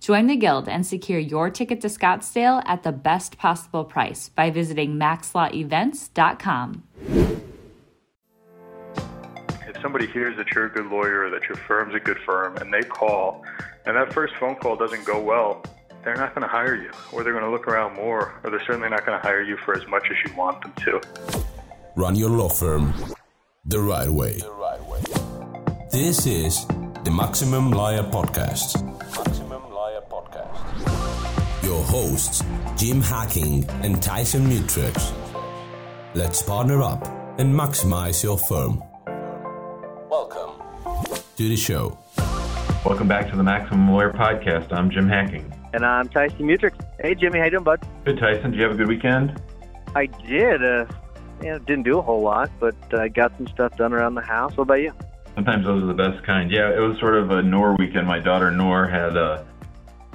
Join the Guild and secure your ticket to Scottsdale at the best possible price by visiting maxlawevents.com If somebody hears that you're a good lawyer or that your firm's a good firm and they call and that first phone call doesn't go well, they're not going to hire you or they're going to look around more or they're certainly not going to hire you for as much as you want them to. Run your law firm the right way. The right way. This is the Maximum Lawyer Podcast. Hosts, Jim Hacking and Tyson Mutrux. Let's partner up and maximize your firm Welcome to the show. Welcome back to the Maximum Lawyer Podcast. I'm Jim Hacking. And I'm Tyson Mutrux. Hey, Jimmy. How you doing, bud? Good, Tyson. Did you have a good weekend? I did. Uh, yeah, didn't do a whole lot, but I uh, got some stuff done around the house. What about you? Sometimes those are the best kind. Yeah, it was sort of a Noor weekend. My daughter Noor had a,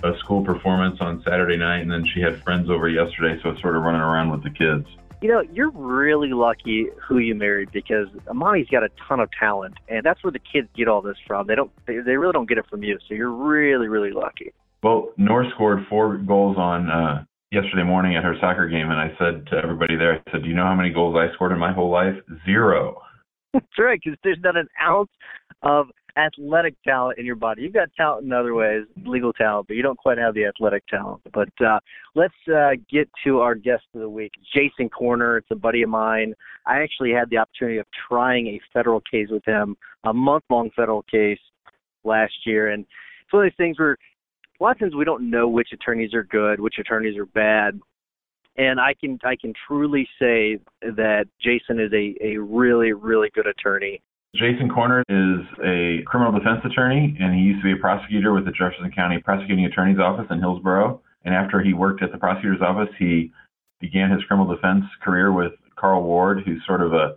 a school performance on Saturday night, and then she had friends over yesterday, so I was sort of running around with the kids. You know, you're really lucky who you married because Amani's got a ton of talent, and that's where the kids get all this from. They don't, they, they really don't get it from you. So you're really, really lucky. Well, Noor scored four goals on uh, yesterday morning at her soccer game, and I said to everybody there, I said, "Do you know how many goals I scored in my whole life? Zero. That's right, because there's not an ounce of athletic talent in your body. You've got talent in other ways, legal talent, but you don't quite have the athletic talent. But uh, let's uh, get to our guest of the week, Jason Korner. It's a buddy of mine. I actually had the opportunity of trying a federal case with him, a month-long federal case last year, and it's one of these things where a lot of times we don't know which attorneys are good, which attorneys are bad. And I can I can truly say that Jason is a, a really, really good attorney. Jason Korner is a criminal defense attorney, and he used to be a prosecutor with the Jefferson County Prosecuting Attorney's Office in Hillsboro. And after he worked at the prosecutor's office, he began his criminal defense career with Carl Ward, who's sort of a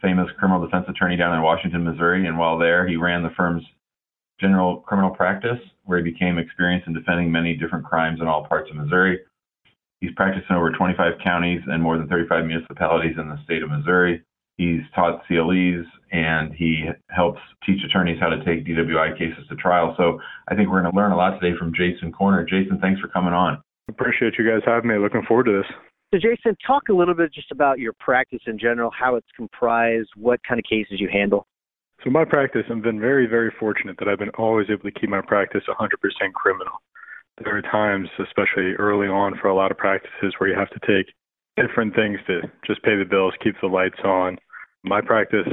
famous criminal defense attorney down in Washington, Missouri. And while there, he ran the firm's general criminal practice, where he became experienced in defending many different crimes in all parts of Missouri. He's practiced in over 25 counties and more than 35 municipalities in the state of Missouri. He's taught CLEs and he helps teach attorneys how to take DWI cases to trial. So I think we're going to learn a lot today from Jason Korner. Jason, thanks for coming on. Appreciate you guys having me. Looking forward to this. So, Jason, talk a little bit just about your practice in general, how it's comprised, what kind of cases you handle. So, my practice, I've been very, very fortunate that I've been always able to keep my practice 100% criminal. There are times, especially early on, for a lot of practices where you have to take different things to just pay the bills, keep the lights on. My practice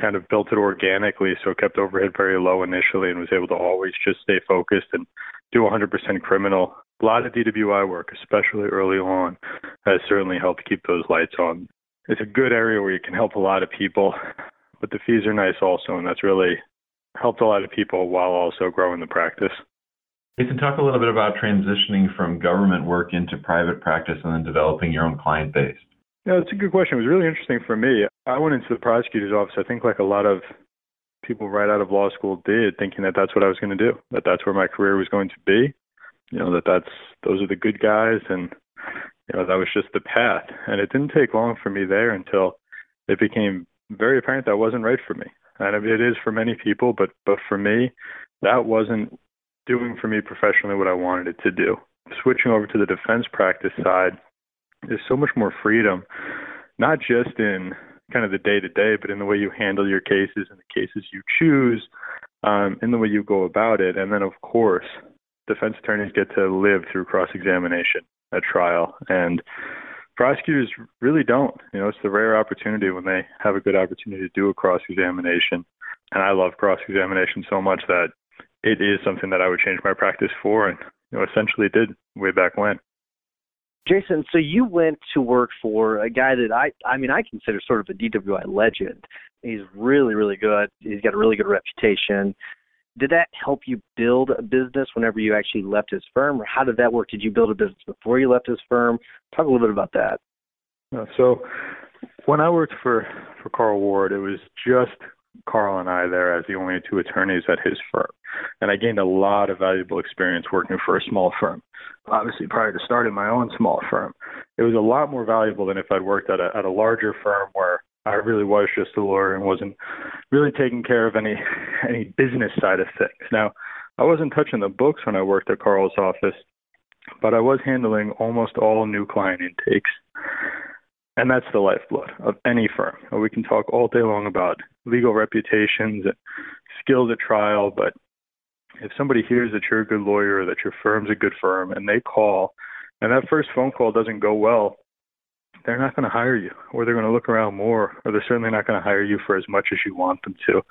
kind of built it organically, so it kept overhead very low initially and was able to always just stay focused and do 100% criminal. A lot of DWI work, especially early on, has certainly helped keep those lights on. It's a good area where you can help a lot of people, but the fees are nice also, and that's really helped a lot of people while also growing the practice. Jason, talk a little bit about transitioning from government work into private practice and then developing your own client base. Yeah, that's a good question. It was really interesting for me. I went into the prosecutor's office, I think, like a lot of people right out of law school did, thinking that that's what I was going to do, that that's where my career was going to be. You know, that that's those are the good guys, and you know that was just the path. And it didn't take long for me there until it became very apparent that wasn't right for me. And it is for many people, but but for me, that wasn't doing for me professionally what I wanted it to do. Switching over to the defense practice side is so much more freedom, not just in kind of the day to day, but in the way you handle your cases and the cases you choose, um, in the way you go about it. And then, of course, defense attorneys get to live through cross examination at trial. And prosecutors really don't. You know, it's the rare opportunity when they have a good opportunity to do a cross examination. And I love cross examination so much that it is something that I would change my practice for and you know essentially did way back when. Jason, so you went to work for a guy that I I mean I consider sort of a DWI legend. He's really really good. He's got a really good reputation. Did that help you build a business whenever you actually left his firm, or how did that work? Did you build a business before you left his firm? Talk a little bit about that. Uh, so, when I worked for for Carl Ward, it was just Carl and I there as the only two attorneys at his firm. And I gained a lot of valuable experience working for a small firm. Obviously, prior to starting my own small firm, it was a lot more valuable than if I'd worked at a, at a larger firm where I really was just a lawyer and wasn't really taking care of any any business side of things. Now, I wasn't touching the books when I worked at Carl's office, but I was handling almost all new client intakes. And that's the lifeblood of any firm. We can talk all day long about legal reputations and skills at trial, but if somebody hears that you're a good lawyer, that your firm's a good firm, and they call, and that first phone call doesn't go well, they're not going to hire you, or they're going to look around more, or they're certainly not going to hire you for as much as you want them to.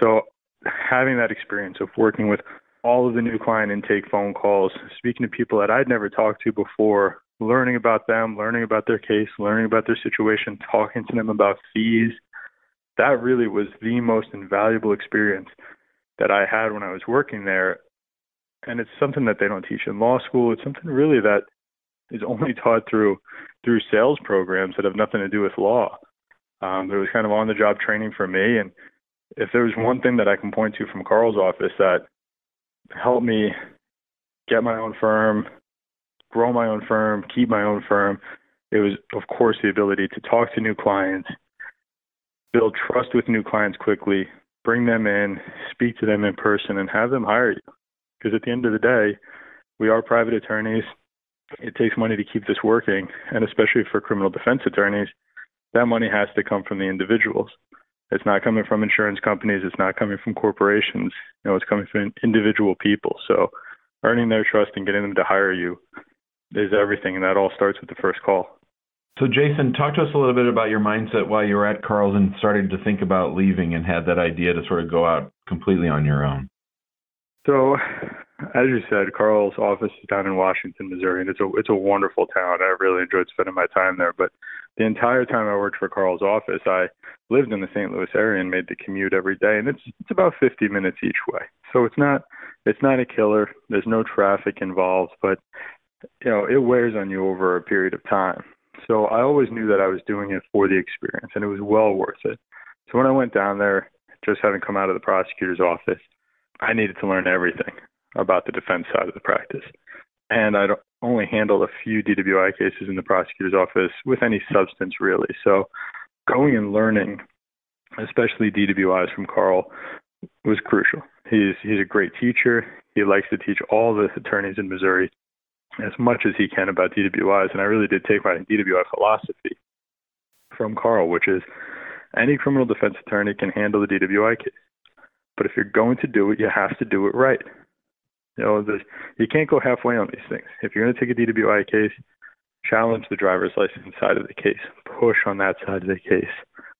So, having that experience of working with all of the new client intake phone calls, speaking to people that I'd never talked to before, learning about them, learning about their case, learning about their situation, talking to them about fees. That really was the most invaluable experience that I had when I was working there. And it's something that they don't teach in law school. It's something really that is only taught through through sales programs that have nothing to do with law. Um, it was kind of on the job training for me. And if there was one thing that I can point to from Carl's office that helped me get my own firm, grow my own firm, keep my own firm. It was, of course, the ability to talk to new clients, build trust with new clients quickly, bring them in, speak to them in person, and have them hire you. Because at the end of the day, we are private attorneys. It takes money to keep this working, and especially for criminal defense attorneys, that money has to come from the individuals. It's not coming from insurance companies. It's not coming from corporations. You know, it's coming from individual people. So, earning their trust and getting them to hire you is everything, and that all starts with the first call. So, Jason, talk to us a little bit about your mindset while you were at Carl's and started to think about leaving and had that idea to sort of go out completely on your own. So, as you said, Carl's office is down in Washington, Missouri, and it's a it's a wonderful town. I really enjoyed spending my time there. But the entire time I worked for Carl's office, I lived in the St. Louis area and made the commute every day, and it's it's about 50 minutes each way. So it's not it's not a killer. There's no traffic involved, but you know, it wears on you over a period of time. So I always knew that I was doing it for the experience and it was well worth it. So when I went down there, just having come out of the prosecutor's office, I needed to learn everything about the defense side of the practice. And I'd only handled a few DWI cases in the prosecutor's office with any substance really. So going and learning, especially DWIs from Carl, was crucial. He's he's a great teacher. He likes to teach all the attorneys in Missouri as much as he can about DWIs. And I really did take my DWI philosophy from Carl, which is any criminal defense attorney can handle the DWI case. But if you're going to do it, you have to do it right. You know, you can't go halfway on these things. If you're going to take a DWI case, challenge the driver's license side of the case, push on that side of the case.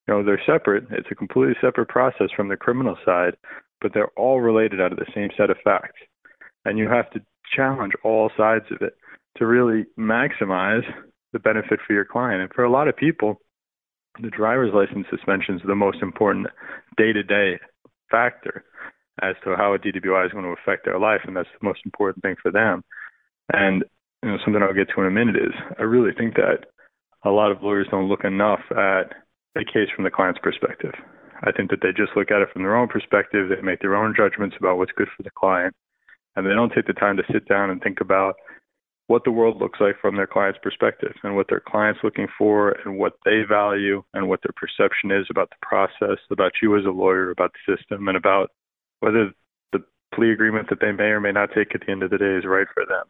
You know, they're separate. It's a completely separate process from the criminal side, but they're all related out of the same set of facts. And you have to challenge all sides of it to really maximize the benefit for your client. And for a lot of people, the driver's license suspension is the most important day to day factor as to how a DWI is going to affect their life, and that's the most important thing for them. And you know, something I'll get to in a minute is I really think that a lot of lawyers don't look enough at a case from the client's perspective. I think that they just look at it from their own perspective. They make their own judgments about what's good for the client and they don't take the time to sit down and think about what the world looks like from their client's perspective and what their client's looking for and what they value and what their perception is about the process, about you as a lawyer, about the system, and about whether the plea agreement that they may or may not take at the end of the day is right for them.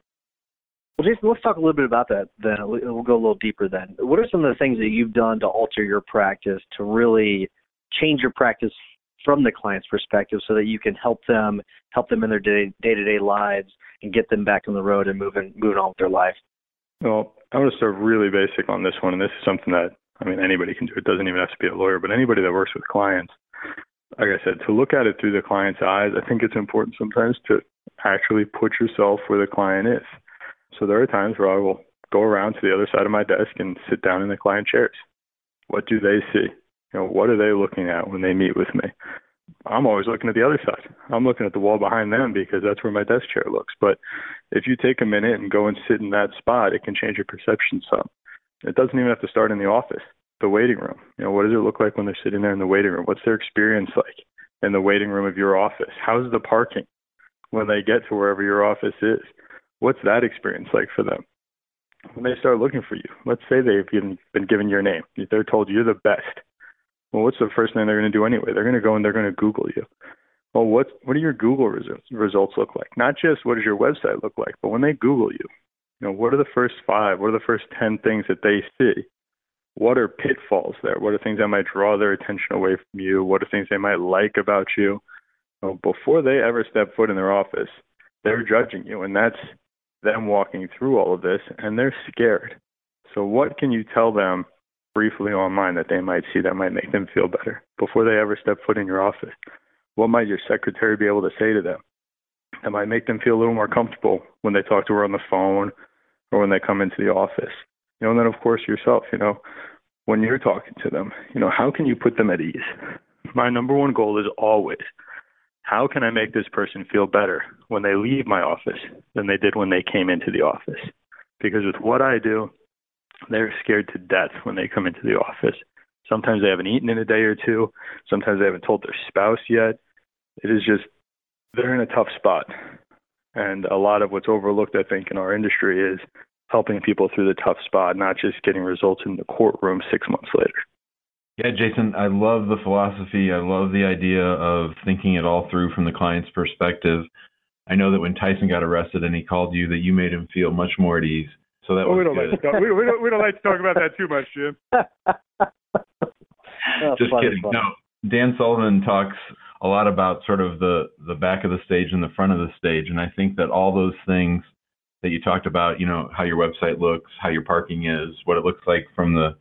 Well, Jason, let's talk a little bit about that then. We'll go a little deeper then. What are some of the things that you've done to alter your practice to really change your practice from the client's perspective so that you can help them help them in their day to day lives and get them back on the road and moving moving on with their life. Well, I want to start really basic on this one, and this is something that I mean anybody can do. It doesn't even have to be a lawyer, but anybody that works with clients, like I said, to look at it through the client's eyes. I think it's important sometimes to actually put yourself where the client is. So there are times where I will go around to the other side of my desk and sit down in the client chairs. What do they see? You know, what are they looking at when they meet with me? I'm always looking at the other side. I'm looking at the wall behind them because that's where my desk chair looks. But if you take a minute and go and sit in that spot, it can change your perception some. It doesn't even have to start in the office, the waiting room. You know, what does it look like when they're sitting there in the waiting room? What's their experience like in the waiting room of your office? How's the parking when they get to wherever your office is? What's that experience like for them? When they start looking for you, let's say they've been given your name, they're told you're the best well, what's the first thing they're going to do anyway? They're going to go and they're going to Google you. Well, what what do your Google results results look like? Not just what does your website look like, but when they Google you, you know, what are the first five? What are the first ten things that they see? What are pitfalls there? What are things that might draw their attention away from you? What are things they might like about you? Well, before they ever step foot in their office, they're judging you, and that's them walking through all of this, and they're scared. So, what can you tell them briefly online that they might see that might make them feel better before they ever step foot in your office? What might your secretary be able to say to them that might make them feel a little more comfortable when they talk to her on the phone or when they come into the office? You know, and then of course yourself, you know, when you're talking to them, you know, how can you put them at ease? My number one goal is always how can I make this person feel better when they leave my office than they did when they came into the office? Because with what I do, they're scared to death when they come into the office. Sometimes they haven't eaten in a day or two. Sometimes they haven't told their spouse yet. It is just, they're in a tough spot. And a lot of what's overlooked, I think, in our industry is helping people through the tough spot, not just getting results in the courtroom six months later. Yeah, Jason, I love the philosophy. I love the idea of thinking it all through from the client's perspective. I know that when Tyson got arrested and he called you, that you made him feel much more at ease. So that well, we don't good. like to talk, we, we, don't we don't like to talk about that too much, Jim. oh, Just funny, kidding. Funny. No, Dan Sullivan talks a lot about sort of the the back of the stage and the front of the stage, and I think that all those things that you talked about, you know, how your website looks, how your parking is, what it looks like from the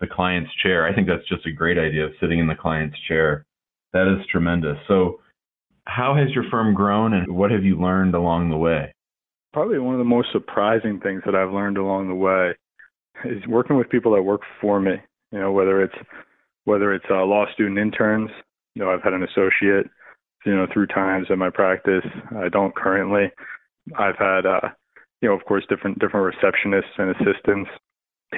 the client's chair. I think that's just a great idea of sitting in the client's chair. That is tremendous. So, how has your firm grown, and what have you learned along the way? Probably one of the most surprising things that I've learned along the way is working with people that work for me. You know, whether it's whether it's uh, law student interns. You know, I've had an associate. You know, through times in my practice, I don't currently. I've had, uh, you know, of course, different different receptionists and assistants.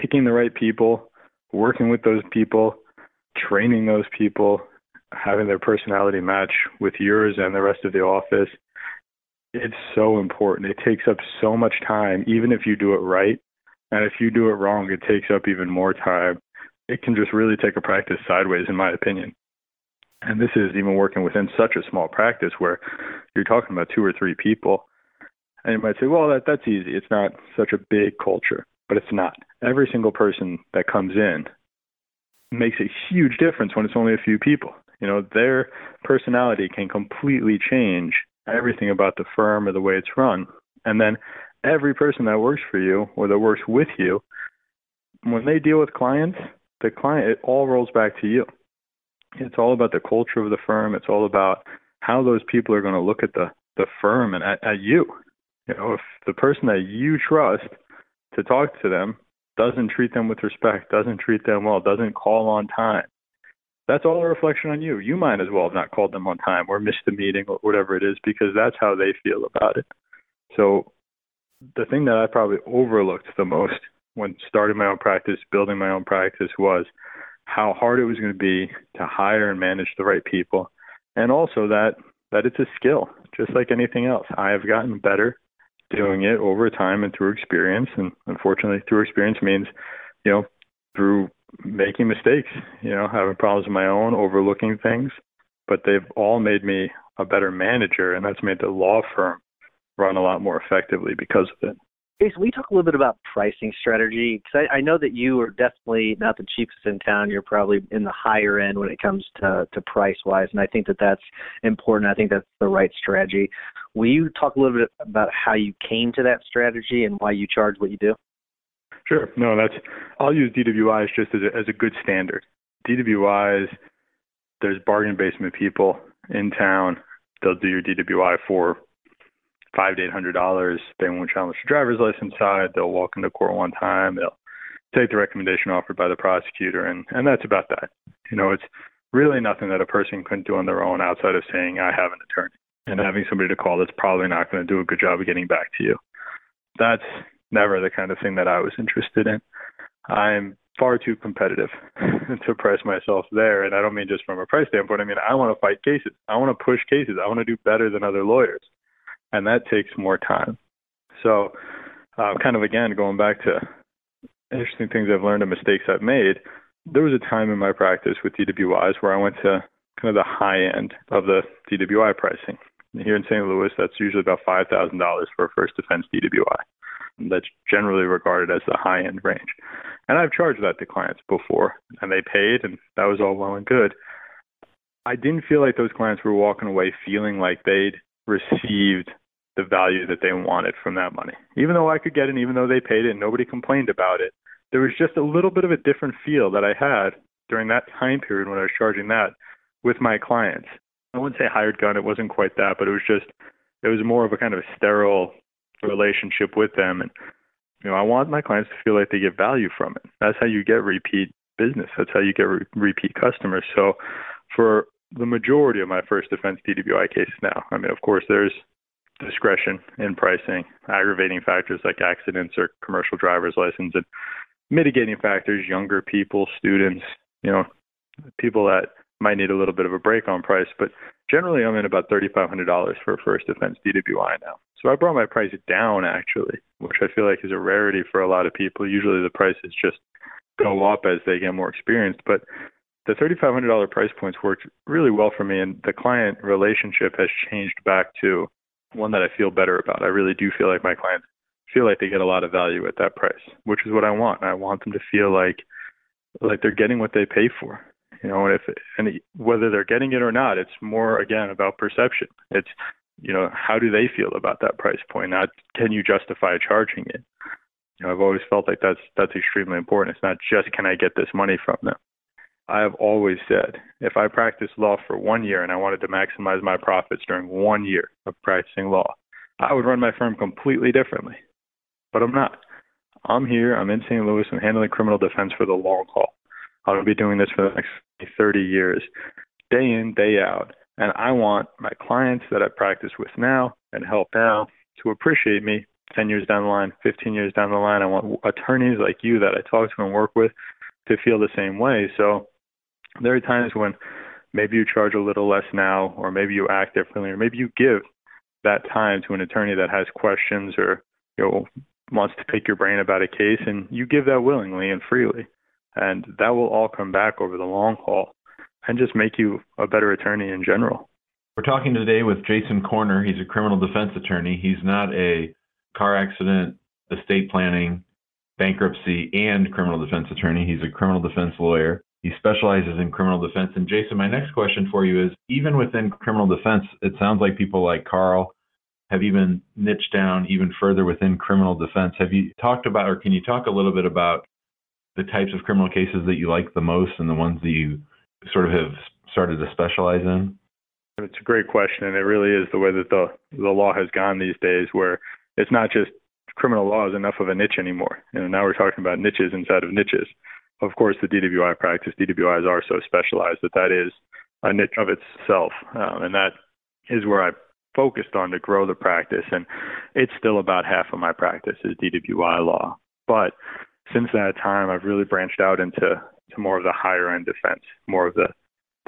Picking the right people, working with those people, training those people, having their personality match with yours and the rest of the office it's so important. It takes up so much time, even if you do it right. And if you do it wrong, it takes up even more time. It can just really take a practice sideways, in my opinion. And this is even working within such a small practice where you're talking about two or three people. And you might say, well, that, that's easy. It's not such a big culture, but it's not. Every single person that comes in makes a huge difference when it's only a few people. You know, their personality can completely change everything about the firm or the way it's run. And then every person that works for you or that works with you, when they deal with clients, the client it all rolls back to you. It's all about the culture of the firm. It's all about how those people are going to look at the the firm and at, at you. You know, if the person that you trust to talk to them doesn't treat them with respect, doesn't treat them well, doesn't call on time, that's all a reflection on you. You might as well have not called them on time or missed the meeting or whatever it is because that's how they feel about it. So the thing that I probably overlooked the most when starting my own practice, building my own practice was how hard it was going to be to hire and manage the right people and also that that it's a skill just like anything else. I have gotten better doing it over time and through experience and unfortunately through experience means you know through making mistakes, you know, having problems of my own, overlooking things, but they've all made me a better manager, and that's made the law firm run a lot more effectively because of it. Jason, we talk a little bit about pricing strategy? Because I, I, know that you are definitely not the cheapest in town. You're probably in the higher end when it comes to, to price wise, and I think that that's important. I think that's the right strategy. Will you talk a little bit about how you came to that strategy and why you charge what you do? Sure. No, that's I'll use DWIs just as a, as a good standard. DWIs, there's bargain basement people in town. They'll do your DWI for five to eight hundred dollars. They won't challenge the driver's license side. They'll walk into court one time. They'll take the recommendation offered by the prosecutor, and and that's about that. You know, it's really nothing that a person couldn't do on their own outside of saying I have an attorney and having somebody to call that's probably not going to do a good job of getting back to you. That's never the kind of thing that I was interested in. I'm far too competitive to price myself there. And I don't mean just from a price standpoint. I mean, I want to fight cases. I want to push cases. I want to do better than other lawyers. And that takes more time. So, uh, kind of again, going back to interesting things I've learned and mistakes I've made, there was a time in my practice with DWIs where I went to kind of the high end of the DWI pricing. Here in St. Louis, that's usually about $5,000 for a first defense DWI that's generally regarded as the high end range. And I've charged that to clients before, and they paid, and that was all well and good. I didn't feel like those clients were walking away feeling like they'd received the value that they wanted from that money. Even though I could get it, even though they paid it, and nobody complained about it, there was just a little bit of a different feel that I had during that time period when I was charging that with my clients. I wouldn't say hired gun, it wasn't quite that, but it was just, it was more of a kind of a sterile relationship with them. And, you know, I want my clients to feel like they get value from it. That's how you get repeat business. That's how you get re- repeat customers. So for the majority of my first defense DWI cases now, I mean, of course, there's discretion in pricing, aggravating factors like accidents or commercial driver's license, and mitigating factors, younger people, students, you know, people that might need a little bit of a break on price. But generally, I'm in about $3,500 for a first defense DWI now. So I brought my price down actually, which I feel like is a rarity for a lot of people. Usually the prices just go up as they get more experienced, but the $3,500 price points worked really well for me, and the client relationship has changed back to one that I feel better about. I really do feel like my clients feel like they get a lot of value at that price, which is what I want. I want them to feel like like they're getting what they pay for. You know, and if and whether they're getting it or not, it's more again about perception. It's you know, how do they feel about that price point? Not can you justify charging it? You know, I've always felt like that's that's extremely important. It's not just can I get this money from them. I have always said if I practiced law for one year and I wanted to maximize my profits during one year of practicing law, I would run my firm completely differently. But I'm not. I'm here. I'm in St. Louis. I'm handling criminal defense for the long haul. I'll be doing this for the next 30 years, day in, day out. And I want my clients that I practice with now and help now to appreciate me 10 years down the line, 15 years down the line. I want attorneys like you that I talk to and work with to feel the same way. So there are times when maybe you charge a little less now, or maybe you act differently, or maybe you give that time to an attorney that has questions or you know wants to pick your brain about a case, and you give that willingly and freely, and that will all come back over the long haul and just make you a better attorney in general. We're talking today with Jason Korner. He's a criminal defense attorney. He's not a car accident, estate planning, bankruptcy, and criminal defense attorney. He's a criminal defense lawyer. He specializes in criminal defense. And Jason, my next question for you is even within criminal defense, it sounds like people like Carl have even niched down even further within criminal defense. Have you talked about, or can you talk a little bit about the types of criminal cases that you like the most and the ones that you sort of have started to specialize in? It's a great question, and it really is the way that the the law has gone these days, where it's not just criminal law is enough of a niche anymore. Know, now we're talking about niches inside of niches. Of course, the DWI practice, DWIs are so specialized that that is a niche of itself, um, and that is where I focused on to grow the practice. And it's still about half of my practice is DWI law, but since that time, I've really branched out into to more of the higher end defense, more of the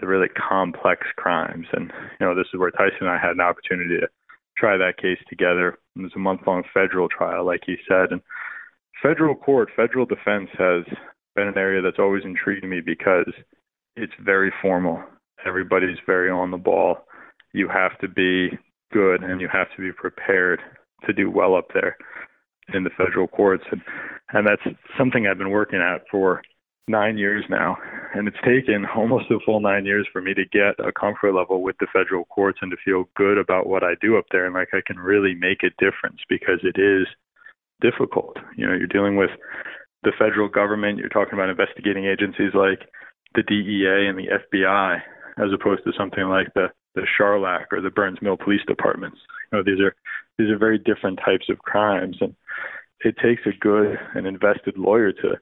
the really complex crimes. And you know, this is where Tyson and I had an opportunity to try that case together. It was a month long federal trial, like he said. And federal court, federal defense has been an area that's always intrigued me because it's very formal. Everybody's very on the ball. You have to be good and you have to be prepared to do well up there in the federal courts and and that's something I've been working at for nine years now, and it's taken almost a full nine years for me to get a comfort level with the federal courts and to feel good about what I do up there and like I can really make a difference because it is difficult. You know, you're dealing with the federal government, you're talking about investigating agencies like the DEA and the FBI, as opposed to something like the the Charlack or the Burns Mill Police Departments. You know, these are these are very different types of crimes, and it takes a good and invested lawyer to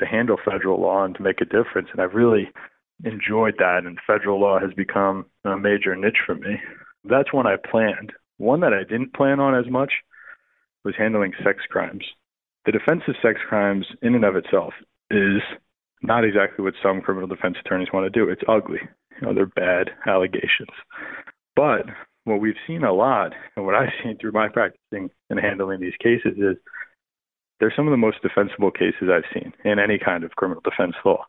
to handle federal law and to make a difference. And I've really enjoyed that, and federal law has become a major niche for me. That's one I planned. One that I didn't plan on as much was handling sex crimes. The defense of sex crimes, in and of itself, is not exactly what some criminal defense attorneys want to do. It's ugly. You know, they're bad allegations. But what we've seen a lot, and what I've seen through my practicing and handling these cases, is they're some of the most defensible cases I've seen in any kind of criminal defense law.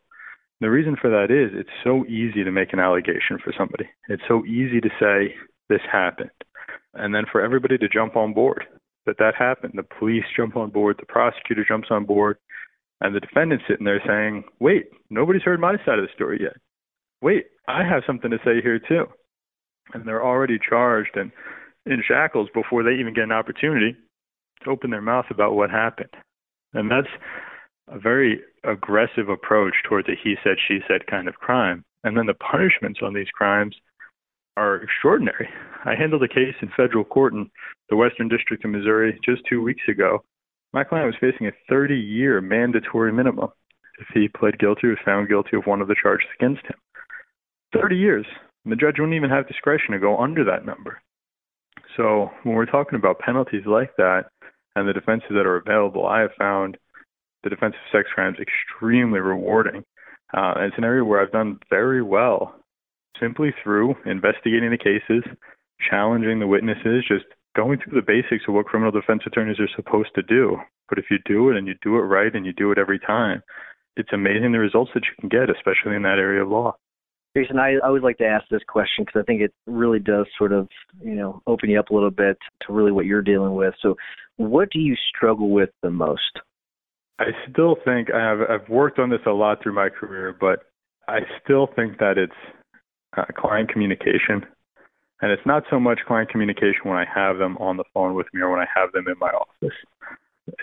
The reason for that is it's so easy to make an allegation for somebody. It's so easy to say this happened, and then for everybody to jump on board that that happened. The police jump on board, the prosecutor jumps on board, and the defendant's sitting there saying, "Wait, nobody's heard my side of the story yet. Wait, I have something to say here too." And they're already charged and in shackles before they even get an opportunity open their mouth about what happened. And that's a very aggressive approach towards a he said, she said kind of crime. And then the punishments on these crimes are extraordinary. I handled a case in federal court in the Western District of Missouri just two weeks ago. My client was facing a 30 year mandatory minimum if he pled guilty or was found guilty of one of the charges against him. 30 years. And the judge wouldn't even have discretion to go under that number. So when we're talking about penalties like that and the defenses that are available, I have found the defense of sex crimes extremely rewarding. Uh, it's an area where I've done very well simply through investigating the cases, challenging the witnesses, just going through the basics of what criminal defense attorneys are supposed to do. But if you do it and you do it right and you do it every time, it's amazing the results that you can get, especially in that area of law. Jason, I, always like to ask this question because I think it really does sort of, you know, open you up a little bit to really what you're dealing with. So, what do you struggle with the most? I still think I have I've worked on this a lot through my career, but I still think that it's uh, client communication. And it's not so much client communication when I have them on the phone with me or when I have them in my office.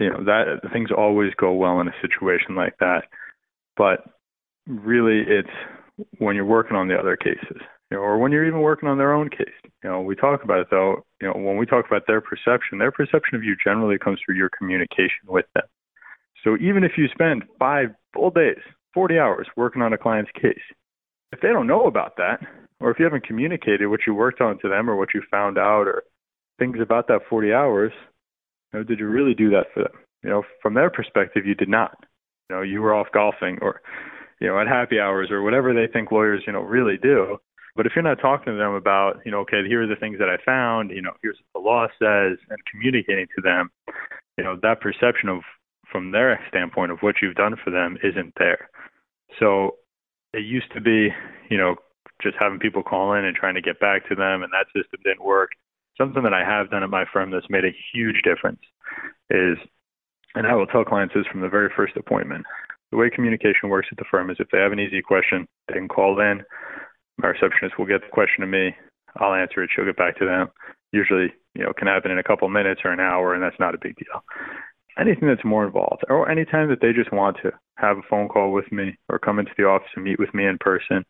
You know, that things always go well in a situation like that. But really it's when you're working on the other cases, you know, or when you're even working on their own case. You know, we talk about it though, you know, when we talk about their perception, their perception of you generally comes through your communication with them. So even if you spend five full days, 40 hours working on a client's case, if they don't know about that, or if you haven't communicated what you worked on to them or what you found out or things about that 40 hours, you know, did you really do that for them? You know, from their perspective, you did not. You know, you were off golfing or, you know, at happy hours or whatever they think lawyers, you know, really do. But if you're not talking to them about, you know, okay, here are the things that I found, you know, here's what the law says, and communicating to them, you know, that perception of, from their standpoint of what you've done for them isn't there. So it used to be, you know, just having people call in and trying to get back to them, and that system didn't work. Something that I have done at my firm that's made a huge difference is, and I will tell clients this from the very first appointment. The way communication works at the firm is if they have an easy question, they can call in. My receptionist will get the question to me. I'll answer it. She'll get back to them. Usually, you know, can happen in a couple minutes or an hour, and that's not a big deal anything that's more involved, or anytime that they just want to have a phone call with me or come into the office and meet with me in person,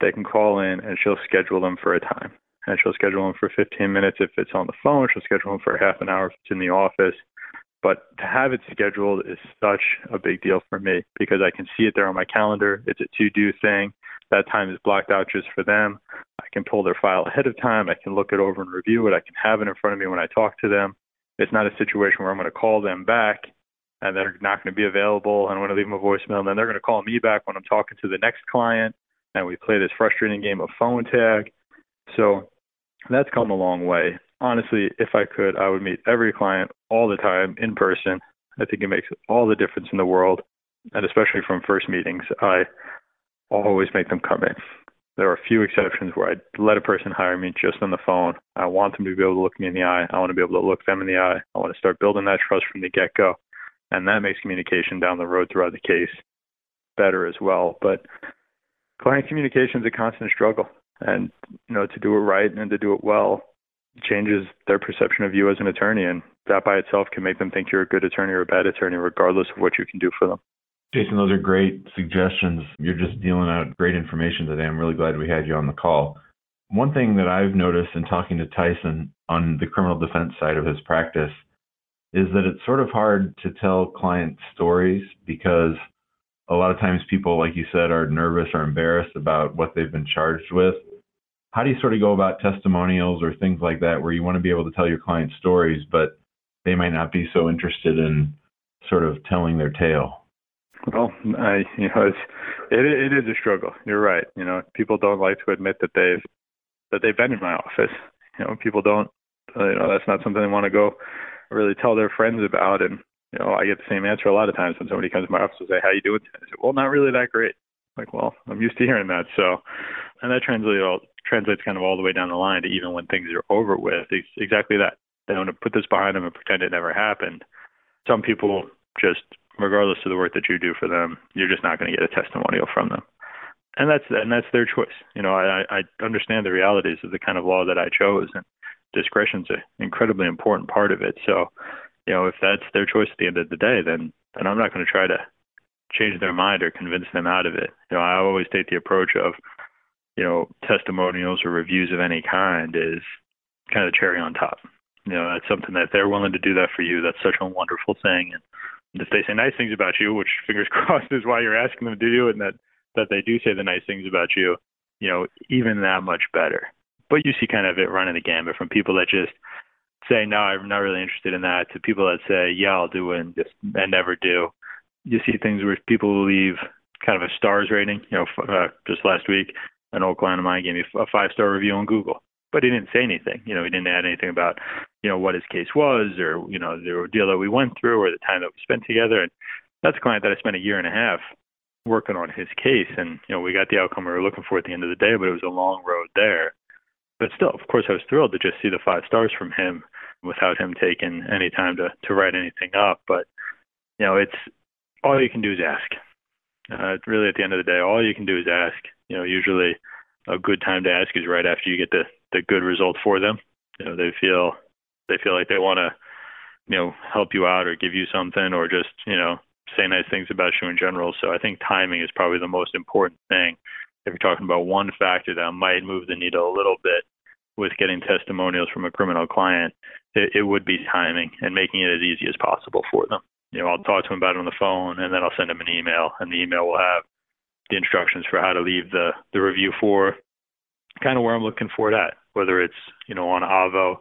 they can call in and she'll schedule them for a time. And she'll schedule them for 15 minutes if it's on the phone. She'll schedule them for half an hour if it's in the office. But to have it scheduled is such a big deal for me because I can see it there on my calendar. It's a to do thing. That time is blocked out just for them. I can pull their file ahead of time. I can look it over and review it. I can have it in front of me when I talk to them. It's not a situation where I'm going to call them back and they're not going to be available and I'm going to leave them a voicemail and then they're going to call me back when I'm talking to the next client and we play this frustrating game of phone tag. So that's come a long way. Honestly, if I could, I would meet every client all the time in person. I think it makes all the difference in the world, and especially from first meetings, I always make them come in. There are a few exceptions where I let a person hire me just on the phone. I want them to be able to look me in the eye. I want to be able to look them in the eye. I want to start building that trust from the get go. And that makes communication down the road throughout the case better as well. But client communication is a constant struggle. And, you know, to do it right and to do it well changes their perception of you as an attorney. And that by itself can make them think you're a good attorney or a bad attorney, regardless of what you can do for them. Jason, those are great suggestions. You're just dealing out great information today. I'm really glad we had you on the call. One thing that I've noticed in talking to Tyson on the criminal defense side of his practice is that it's sort of hard to tell client stories because a lot of times people, like you said, are nervous or embarrassed about what they've been charged with. How do you sort of go about testimonials or things like that where you want to be able to tell your client stories, but they might not be so interested in sort of telling their tale? Well, I, you know, it's, it, it is a struggle. You're right. You know, people don't like to admit that they've that they've been in my office. You know, people don't. Uh, you know, that's not something they want to go really tell their friends about. And you know, I get the same answer a lot of times when somebody comes to my office and say, "How you doing?" I say, "Well, not really that great." Like, well, I'm used to hearing that. So, and that translates all translates kind of all the way down the line to even when things are over with. It's exactly that. They want to put this behind them and pretend it never happened. Some people just, regardless of the work that you do for them, you're just not going to get a testimonial from them. And that's and that's their choice. You know, I, I understand the realities of the kind of law that I chose, and discretion's an incredibly important part of it. So, you know, if that's their choice at the end of the day, then then I'm not going to try to change their mind or convince them out of it. You know, I always take the approach of, you know, testimonials or reviews of any kind is kind of the cherry on top. You know, that's something that they're willing to do that for you. That's such a wonderful thing. And if they say nice things about you, which fingers crossed is why you're asking them to do it, and that that they do say the nice things about you, you know, even that much better. But you see kind of it running the gamut from people that just say no, I'm not really interested in that, to people that say yeah, I'll do it and just and never do. You see things where people leave kind of a stars rating. You know, uh, just last week, an old client of mine gave me a five star review on Google, but he didn't say anything. You know, he didn't add anything about you know what his case was or you know the ordeal that we went through or the time that we spent together. And that's a client that I spent a year and a half working on his case, and you know we got the outcome we were looking for at the end of the day, but it was a long road there but still, of course, I was thrilled to just see the five stars from him without him taking any time to to write anything up. But you know, it's all you can do is ask. Uh, really, at the end of the day, all you can do is ask. You know, usually a good time to ask is right after you get the the good result for them. You know, they feel they feel like they want to, you know, help you out or give you something or just you know say nice things about you in general. So I think timing is probably the most important thing if you're talking about one factor that might move the needle a little bit with getting testimonials from a criminal client, it, it would be timing and making it as easy as possible for them. You know, I'll talk to them about it on the phone and then I'll send them an email and the email will have the instructions for how to leave the, the review for kind of where I'm looking for it at, whether it's, you know, on Avvo,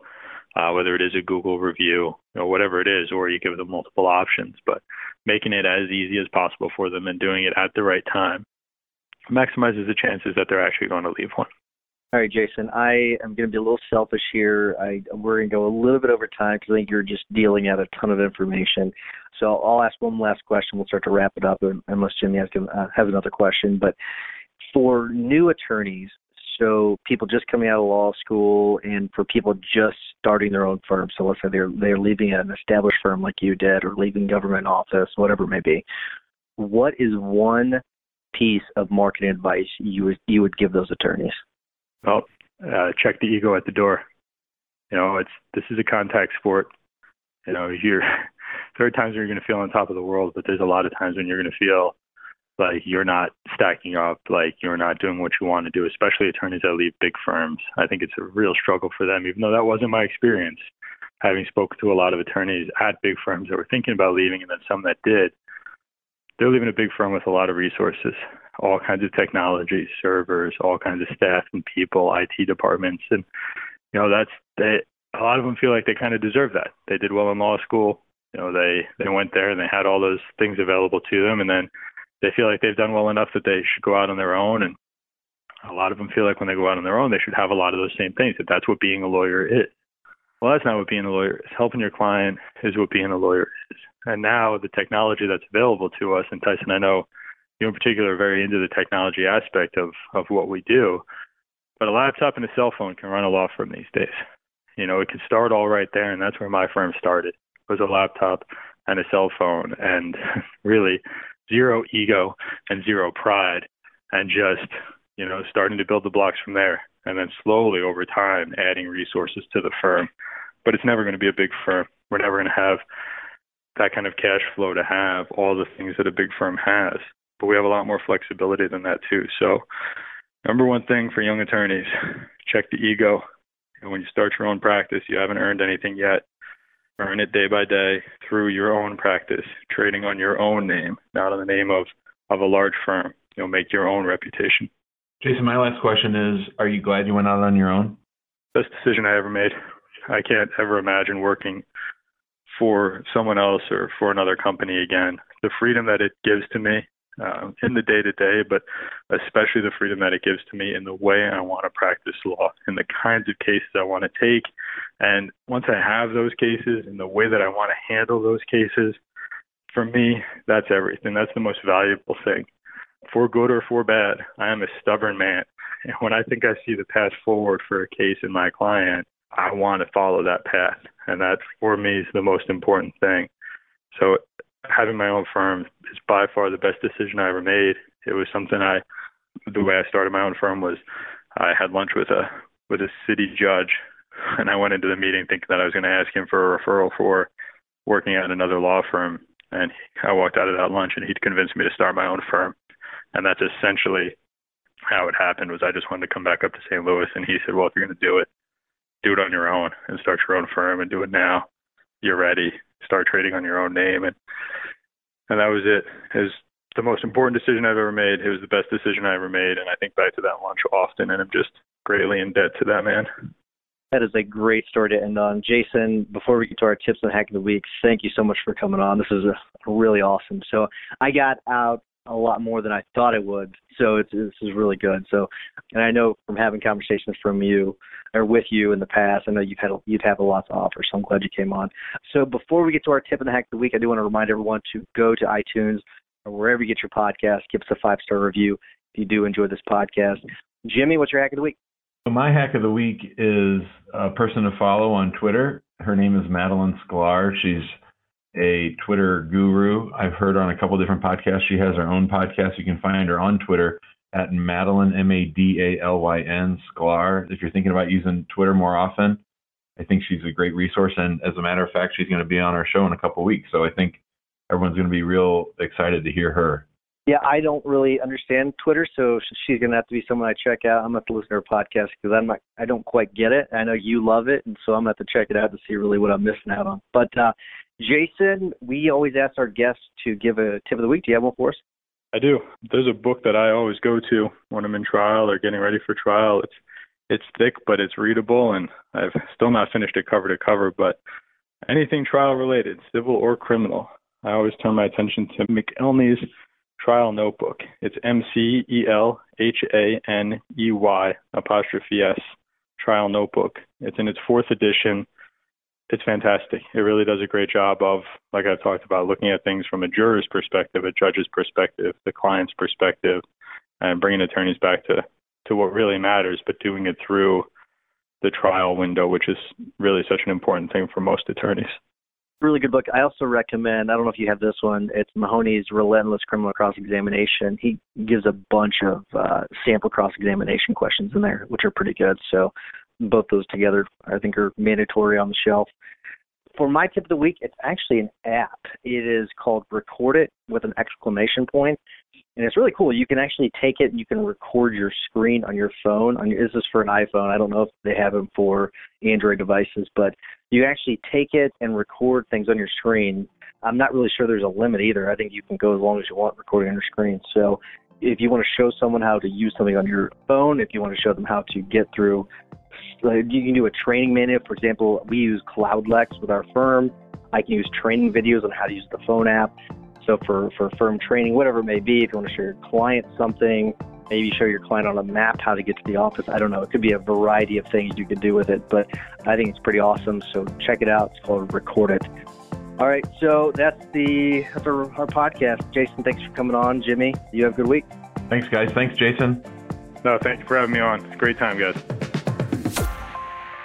uh, whether it is a Google review, know, whatever it is, or you give them multiple options, but making it as easy as possible for them and doing it at the right time maximizes the chances that they're actually going to leave one. All right, Jason. I am going to be a little selfish here. I, we're going to go a little bit over time because I think you're just dealing out a ton of information. So I'll ask one last question. We'll start to wrap it up unless Jimmy has, uh, has another question. But for new attorneys, so people just coming out of law school, and for people just starting their own firm. So let's say they're they're leaving an established firm like you did, or leaving government office, whatever it may be. What is one piece of marketing advice you you would give those attorneys? Well, uh, check the ego at the door. You know, it's this is a contact sport. You know, you're there are times when you're going to feel on top of the world, but there's a lot of times when you're going to feel like you're not stacking up, like you're not doing what you want to do, especially attorneys that leave big firms. I think it's a real struggle for them, even though that wasn't my experience. Having spoken to a lot of attorneys at big firms that were thinking about leaving and then some that did, they're leaving a big firm with a lot of resources, all kinds of technology, servers, all kinds of staff and people, IT departments, and you know that's they. A lot of them feel like they kind of deserve that. They did well in law school. You know, they they went there and they had all those things available to them, and then they feel like they've done well enough that they should go out on their own. And a lot of them feel like when they go out on their own, they should have a lot of those same things. That that's what being a lawyer is. Well, that's not what being a lawyer is. Helping your client is what being a lawyer is. And now the technology that's available to us, and Tyson, I know you in particular are very into the technology aspect of, of what we do, but a laptop and a cell phone can run a law firm these days. You know, it can start all right there, and that's where my firm started. Was a laptop and a cell phone, and really zero ego and zero pride, and just you know starting to build the blocks from there, and then slowly over time adding resources to the firm. But it's never going to be a big firm we're never going to have that kind of cash flow to have all the things that a big firm has. But we have a lot more flexibility than that too. So, number one thing for young attorneys, check the ego. And when you start your own practice, you haven't earned anything yet. Earn it day by day through your own practice, trading on your own name, not on the name of of a large firm. You'll make your own reputation. Jason, my last question is: Are you glad you went out on your own? Best decision I ever made. I can't ever imagine working for someone else or for another company again. The freedom that it gives to me uh, in the day to day, but especially the freedom that it gives to me in the way I want to practice law, in the kinds of cases I want to take. And once I have those cases and the way that I want to handle those cases, for me, that's everything. That's the most valuable thing. For good or for bad, I am a stubborn man. And when I think I see the path forward for a case in my client, I want to follow that path. And that for me is the most important thing. So having my own firm is by far the best decision I ever made. It was something I, the way I started my own firm was I had lunch with a, with a city judge and I went into the meeting thinking that I was going to ask him for a referral for working at another law firm. And I walked out of that lunch and he'd convinced me to start my own firm. And that's essentially how it happened was I just wanted to come back up to St. Louis and he said, well, if you're going to do it, do it on your own and start your own firm and do it now. You're ready. Start trading on your own name and and that was it. It was the most important decision I've ever made. It was the best decision I ever made, and I think back to that lunch often, and I'm just greatly in debt to that man. That is a great story to end on. Jason, before we get to our tips and hack of the week, thank you so much for coming on. This is a, really awesome. So I got out a lot more than I thought it would. So it's this is really good. So, and I know from having conversations from you or with you in the past, I know you've had you'd have a lot to offer. So I'm glad you came on. So before we get to our tip and the hack of the week, I do want to remind everyone to go to iTunes or wherever you get your podcast, give us a five star review if you do enjoy this podcast. Jimmy, what's your hack of the week? My hack of the week is a person to follow on Twitter. Her name is Madalyn Sklar. She's a Twitter guru. I've heard on a couple different podcasts. She has her own podcast. You can find her on Twitter at Madalyn M A D A L Y N Sklar. If you're thinking about using Twitter more often, I think she's a great resource. And as a matter of fact, she's going to be on our show in a couple weeks. So I think everyone's going to be real excited to hear her. Yeah, I don't really understand Twitter, so she's gonna have to be someone I check out. I'm gonna have to listen to her podcast because I'm not, I don't quite get it. I know you love it, and so I'm gonna have to check it out to see really what I'm missing out on. But uh, Jason, we always ask our guests to give a tip of the week. Do you have one for us? I do. There's a book that I always go to when I'm in trial or getting ready for trial. It's it's thick, but it's readable, and I've still not finished it cover to cover. But anything trial related, civil or criminal, I always turn my attention to McElhaney's Trial Notebook. It's M C E L H A N E Y apostrophe S Trial Notebook. It's in its fourth edition it's fantastic. It really does a great job of, like I've talked about, looking at things from a juror's perspective, a judge's perspective, the client's perspective, and bringing attorneys back to to what really matters, but doing it through the trial window, which is really such an important thing for most attorneys. Really good book. I also recommend. I don't know if you have this one. It's Mahoney's Relentless Criminal Cross Examination. He gives a bunch of uh, sample cross examination questions in there, which are pretty good. So both those together, I think, are mandatory on the shelf. For my tip of the week, it's actually an app. It is called Record It with an exclamation point, and it's really cool. You can actually take it and you can record your screen on your phone. On your, is this is for an iPhone. I don't know if they have them for Android devices, but you actually take it and record things on your screen. I'm not really sure there's a limit either. I think you can go as long as you want recording on your screen. So if you want to show someone how to use something on your phone, if you want to show them how to get through like you can do a training manual. For example, we use CloudLex with our firm. I can use training videos on how to use the phone app. So for, for firm training, whatever it may be, if you want to show your client something, maybe show your client on a map how to get to the office. I don't know. It could be a variety of things you could do with it, but I think it's pretty awesome. So check it out. It's called Record It. All right, so that's the that's our, our podcast. Jason, thanks for coming on. Jimmy, you have a good week. Thanks, guys. Thanks, Jason. No, thank you for having me on. It's a great time, guys.